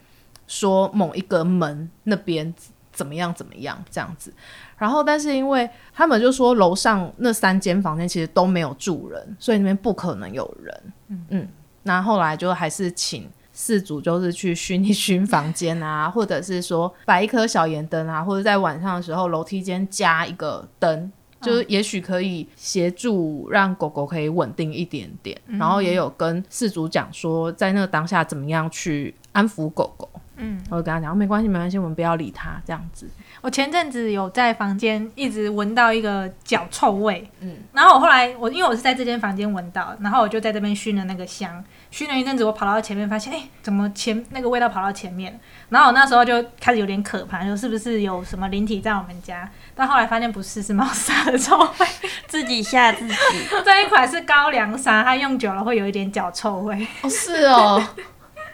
Speaker 2: 说某一个门那边怎么样怎么样这样子，然后但是因为他们就说楼上那三间房间其实都没有住人，所以那边不可能有人，嗯嗯，那后来就还是请。事主就是去熏一熏房间啊，[LAUGHS] 或者是说摆一颗小盐灯啊，或者在晚上的时候楼梯间加一个灯，就是也许可以协助让狗狗可以稳定一点点。然后也有跟事主讲说，在那个当下怎么样去安抚狗狗。嗯，我就跟他讲，没关系，没关系，我们不要理他，这样子。
Speaker 1: 我前阵子有在房间一直闻到一个脚臭味，嗯，然后我后来我因为我是在这间房间闻到，然后我就在这边熏了那个香，熏了一阵子，我跑到前面发现，哎、怎么前那个味道跑到前面？然后我那时候就开始有点可怕，就是不是有什么灵体在我们家？但后来发现不是，是猫砂的臭味。[LAUGHS]
Speaker 3: 自己吓自己，[LAUGHS]
Speaker 1: 这一款是高粱砂，它用久了会有一点脚臭味，
Speaker 2: 哦，是哦，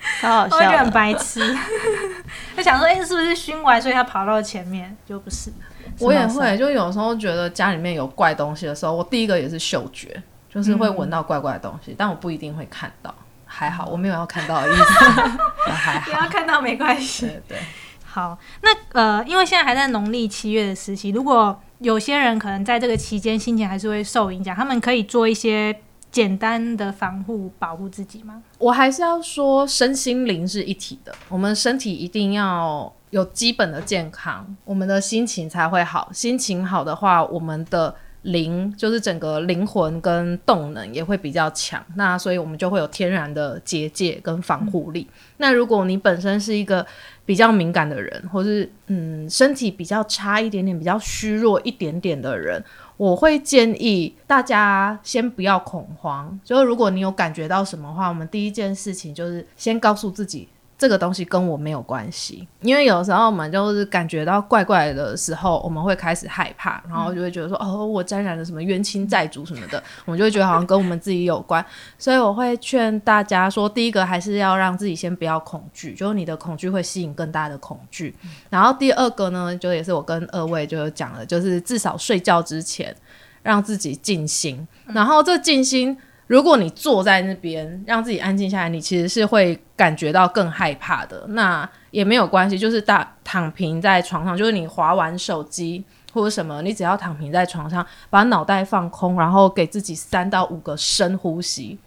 Speaker 2: [LAUGHS]
Speaker 3: 超好
Speaker 1: 我就很
Speaker 3: 笑的。
Speaker 1: 白痴。[LAUGHS] 他想说，哎、是不是熏完，所以他跑到前面？就不是。
Speaker 2: 我也会，就有时候觉得家里面有怪东西的时候，我第一个也是嗅觉，就是会闻到怪怪的东西，但我不一定会看到。还好，我没有要看到的意思，[LAUGHS] 也还
Speaker 1: 不要。看到没关系。
Speaker 2: 对对，
Speaker 1: 好，那呃，因为现在还在农历七月的时期，如果有些人可能在这个期间心情还是会受影响，他们可以做一些简单的防护保护自己吗？
Speaker 2: 我还是要说，身心灵是一体的。我们身体一定要有基本的健康，我们的心情才会好。心情好的话，我们的灵就是整个灵魂跟动能也会比较强。那所以我们就会有天然的结界跟防护力。那如果你本身是一个比较敏感的人，或是嗯身体比较差一点点、比较虚弱一点点的人，我会建议大家先不要恐慌。就是如果你有感觉到什么话，我们第一件事情就是先告诉自己。这个东西跟我没有关系，因为有时候我们就是感觉到怪怪的时候，我们会开始害怕，然后就会觉得说，哦，我沾染了什么冤亲债主什么的，[LAUGHS] 我们就会觉得好像跟我们自己有关。所以我会劝大家说，第一个还是要让自己先不要恐惧，就是你的恐惧会吸引更大的恐惧。然后第二个呢，就也是我跟二位就有讲了，就是至少睡觉之前让自己静心。然后这静心，如果你坐在那边让自己安静下来，你其实是会感觉到更害怕的。那也没有关系，就是大躺平在床上，就是你划完手机。或者什么，你只要躺平在床上，把脑袋放空，然后给自己三到五个深呼吸，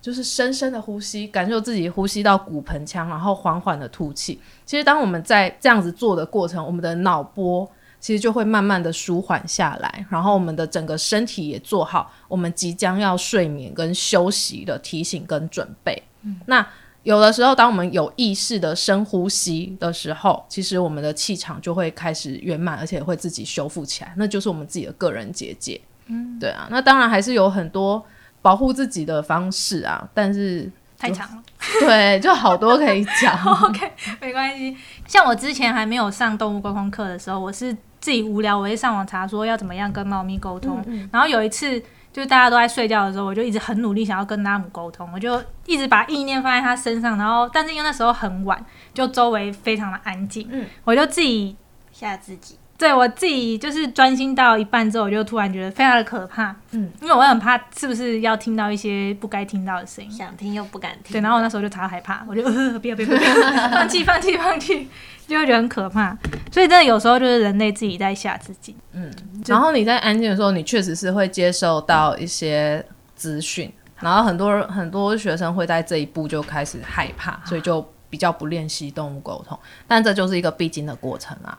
Speaker 2: 就是深深的呼吸，感受自己呼吸到骨盆腔，然后缓缓的吐气。其实，当我们在这样子做的过程，我们的脑波其实就会慢慢的舒缓下来，然后我们的整个身体也做好我们即将要睡眠跟休息的提醒跟准备。嗯那有的时候，当我们有意识的深呼吸的时候，其实我们的气场就会开始圆满，而且会自己修复起来，那就是我们自己的个人结界。嗯，对啊，那当然还是有很多保护自己的方式啊，但是
Speaker 1: 太长了。
Speaker 2: 对，就好多可以讲。[LAUGHS]
Speaker 1: OK，没关系。像我之前还没有上动物沟通课的时候，我是自己无聊，我会上网查说要怎么样跟猫咪沟通。然后有一次，就是大家都在睡觉的时候，我就一直很努力想要跟拉姆沟通，我就一直把意念放在他身上。然后，但是因为那时候很晚，就周围非常的安静，
Speaker 2: 嗯
Speaker 1: 我就自己
Speaker 3: 吓自己，
Speaker 1: 对我自己就是专心到一半之后，我就突然觉得非常的可怕，
Speaker 2: 嗯，
Speaker 1: 因为我很怕是不是要听到一些不该听到的声音。
Speaker 3: 想听又不敢听。
Speaker 1: 对，然后我那时候就超害怕，我就不要不要，不要放弃放弃放弃，就会觉得很可怕。所以真的有时候就是人类自己在吓自己。
Speaker 2: 嗯然后你在安静的时候，你确实是会接受到一些资讯，然后很多很多学生会在这一步就开始害怕，所以就比较不练习动物沟通，但这就是一个必经的过程啊。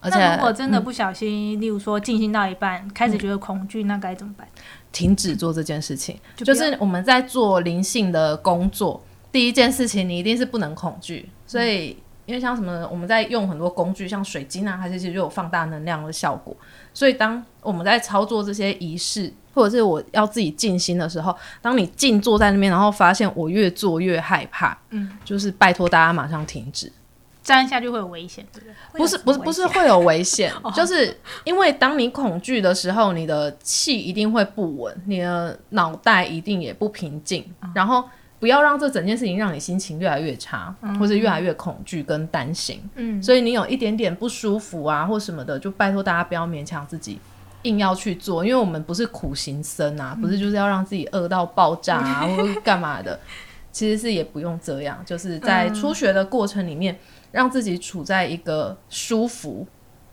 Speaker 2: 而且
Speaker 1: 如果真的不小心，例如说进行到一半开始觉得恐惧，那该怎么办？
Speaker 2: 停止做这件事情，
Speaker 1: 就
Speaker 2: 就是我们在做灵性的工作，第一件事情你一定是不能恐惧，所以。因为像什么，我们在用很多工具，像水晶啊，它其实就有放大能量的效果。所以当我们在操作这些仪式，或者是我要自己静心的时候，当你静坐在那边，然后发现我越做越害怕，
Speaker 1: 嗯，
Speaker 2: 就是拜托大家马上停止。
Speaker 1: 这样下去会有危险，对不对？
Speaker 2: 不是不是不是会有危险，[LAUGHS] 就是因为当你恐惧的时候，你的气一定会不稳，你的脑袋一定也不平静，然后不要让这整件事情让你心情越来越差，或者越来越恐惧跟担心。
Speaker 1: 嗯，
Speaker 2: 所以你有一点点不舒服啊或什么的，就拜托大家不要勉强自己。硬要去做，因为我们不是苦行僧啊，不是就是要让自己饿到爆炸啊，[LAUGHS] 或者干嘛的，其实是也不用这样，就是在初学的过程里面，[LAUGHS] 让自己处在一个舒服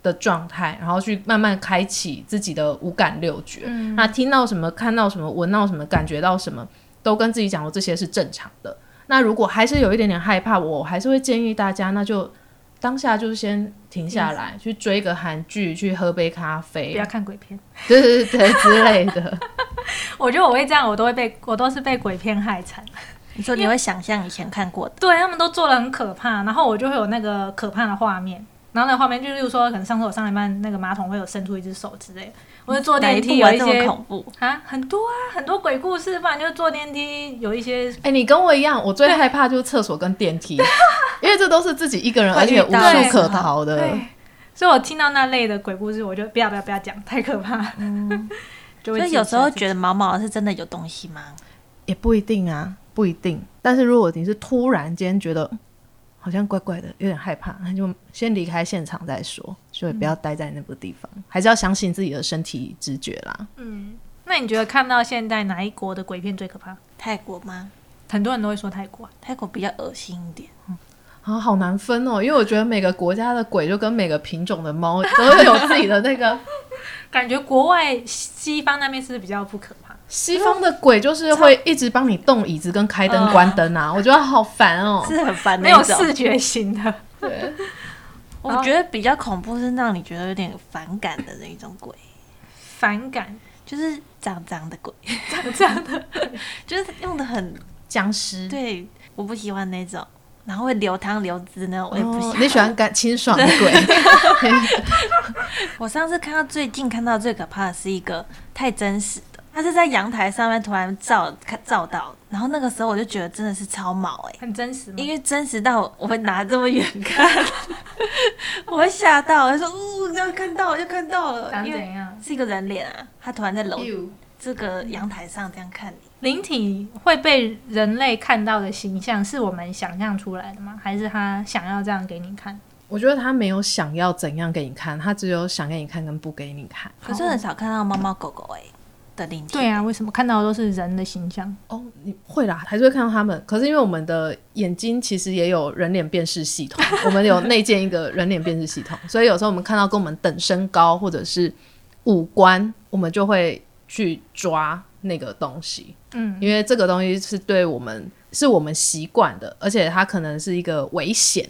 Speaker 2: 的状态，然后去慢慢开启自己的五感六觉。那听到什么、看到什么、闻到什么、感觉到什么，都跟自己讲说这些是正常的。那如果还是有一点点害怕，我还是会建议大家，那就当下就是先停下来，去追个韩剧，去喝杯咖啡
Speaker 1: 不，要看鬼片。
Speaker 2: 对对对对之类的。[LAUGHS]
Speaker 1: 我觉得我会这样，我都会被我都是被鬼片害惨。
Speaker 3: 你说你会想象以前看过的，
Speaker 1: 对他们都做的很可怕，然后我就会有那个可怕的画面。然后那个画面就例如说，可能上厕所上一半，那个马桶会有伸出一只手之类的，或者坐电梯
Speaker 3: 部啊这么
Speaker 1: 有一些
Speaker 3: 恐怖？
Speaker 1: 啊，很多啊，很多鬼故事，不然就是坐电梯有一些
Speaker 2: 哎、你跟我一样，我最害怕就是厕所跟电梯，[LAUGHS] 因为这都是自己一个人，而且无处可逃的。
Speaker 1: 对，所以我听到那类的鬼故事，我就不要不要不要讲，太可怕了。[LAUGHS] 就
Speaker 3: 所以有时候觉
Speaker 1: 得
Speaker 3: 得毛毛是真的有东西吗？
Speaker 2: 也不一定啊，不一定。但是如果你是突然间觉得嗯好像怪怪的，有点害怕，那 [LAUGHS] 就先离开现场再说，所以不要待在那个地方，还是要相信自己的身体直觉啦。
Speaker 1: 嗯，那你觉得看到现在哪一国的鬼片最可怕？
Speaker 3: 泰国吗？
Speaker 1: 很多人都会说泰国啊，
Speaker 3: 泰国比较恶心一点，嗯
Speaker 2: 啊，好难分哦，因为我觉得每个国家的鬼就跟每个品种的猫都有自己的那个。[LAUGHS]
Speaker 1: 感觉国外西方那边是是比较不可怕？
Speaker 2: 西方的鬼就是会一直帮你动椅子跟开灯关灯啊，我觉得好烦哦。
Speaker 3: 是很烦
Speaker 1: 没有
Speaker 3: 那种。
Speaker 1: 视觉型的，
Speaker 2: 对，
Speaker 3: 我觉得比较恐怖是让你觉得有点反感的那一种鬼，
Speaker 1: 反感，
Speaker 3: 就是脏脏的鬼，
Speaker 1: 这样的。[LAUGHS]
Speaker 3: 就是用的很
Speaker 2: 僵尸。
Speaker 3: 对，我不喜欢那种，然后会流汤流汁那种，我也不喜欢。
Speaker 2: 哦你喜欢干清爽的鬼？[LAUGHS]
Speaker 3: 我上次看到最近看到最可怕的是一个太真实的，他是在阳台上面突然照看照到，然后那个时候我就觉得真的是超毛哎、
Speaker 1: 很真实吗？
Speaker 3: 因为真实到我会拿这么远看，[LAUGHS] 我会吓到，我就说，呜，要看到了，就看到了，
Speaker 1: 长怎样？
Speaker 3: 是一个人脸啊，他突然在楼这个阳台上这样看你，
Speaker 1: 灵体会被人类看到的形象，是我们想象出来的吗？还是他想要这样给你看？
Speaker 2: 我觉得他没有想要怎样给你看，他只有想给你看跟不给你看。
Speaker 3: 可是很少看到猫猫狗狗哎、的灵体。
Speaker 1: 对啊，为什么看到的都是人的形象？
Speaker 2: 哦，你会啦，还是会看到他们。可是因为我们的眼睛其实也有人脸辨识系统，[LAUGHS] 我们有内建一个人脸辨识系统，所以有时候我们看到跟我们等身高或者是五官，我们就会去抓那个东西。
Speaker 1: 嗯，
Speaker 2: 因为这个东西是对我们是我们习惯的，而且它可能是一个危险，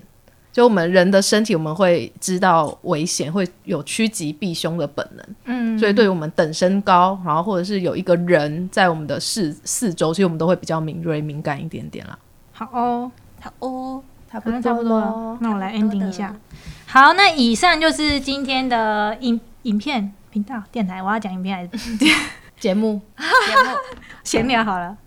Speaker 2: 就我们人的身体，我们会知道危险，会有趋吉避凶的本能。
Speaker 1: 嗯，
Speaker 2: 所以对于我们等身高，然后或者是有一个人在我们的四四周，其实我们都会比较敏锐、敏感一点点啦。
Speaker 1: 好哦，
Speaker 3: 好哦，
Speaker 2: 差
Speaker 1: 不多差不多了，那我来 ending 一下。好，那以上就是今天的影影片频道电台，我要讲影片还是 [LAUGHS] [LAUGHS]
Speaker 2: 节目
Speaker 3: 节目 [LAUGHS]
Speaker 1: 闲聊好了。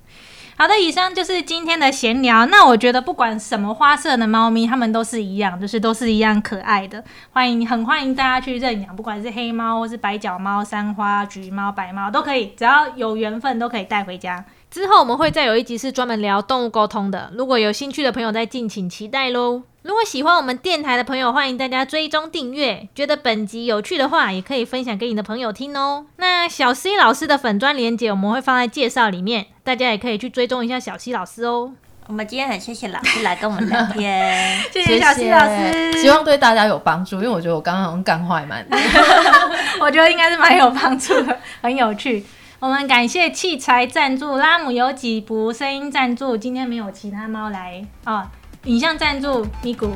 Speaker 1: 好的，以上就是今天的闲聊。那我觉得不管什么花色的猫咪，它们都是一样，就是都是一样可爱的。欢迎，很欢迎大家去认养，不管是黑猫或是白脚猫、三花、橘猫、白猫都可以，只要有缘分都可以带回家。之后我们会再有一集是专门聊动物沟通的，如果有兴趣的朋友再敬请期待喽。如果喜欢我们电台的朋友，欢迎大家追踪订阅。觉得本集有趣的话，也可以分享给你的朋友听哦。那小 C 老师的粉砖连接我们会放在介绍里面，大家也可以去追踪一下小 C 老师哦。
Speaker 3: 我们今天很谢谢老师来跟我们聊天，
Speaker 1: 谢谢小 C 老师，
Speaker 2: 希望对大家有帮助，因为我觉得我刚刚好像干坏蛮多。[LAUGHS]
Speaker 1: 我觉得应该是蛮有帮助的，很有趣。我们感谢器材赞助拉姆有几部，声音赞助，今天没有其他猫来哦，影像赞助咪咕。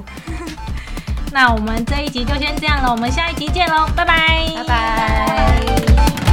Speaker 1: [LAUGHS] 那我们这一集就先这样了，我们下一集见喽，拜拜，
Speaker 3: 拜拜。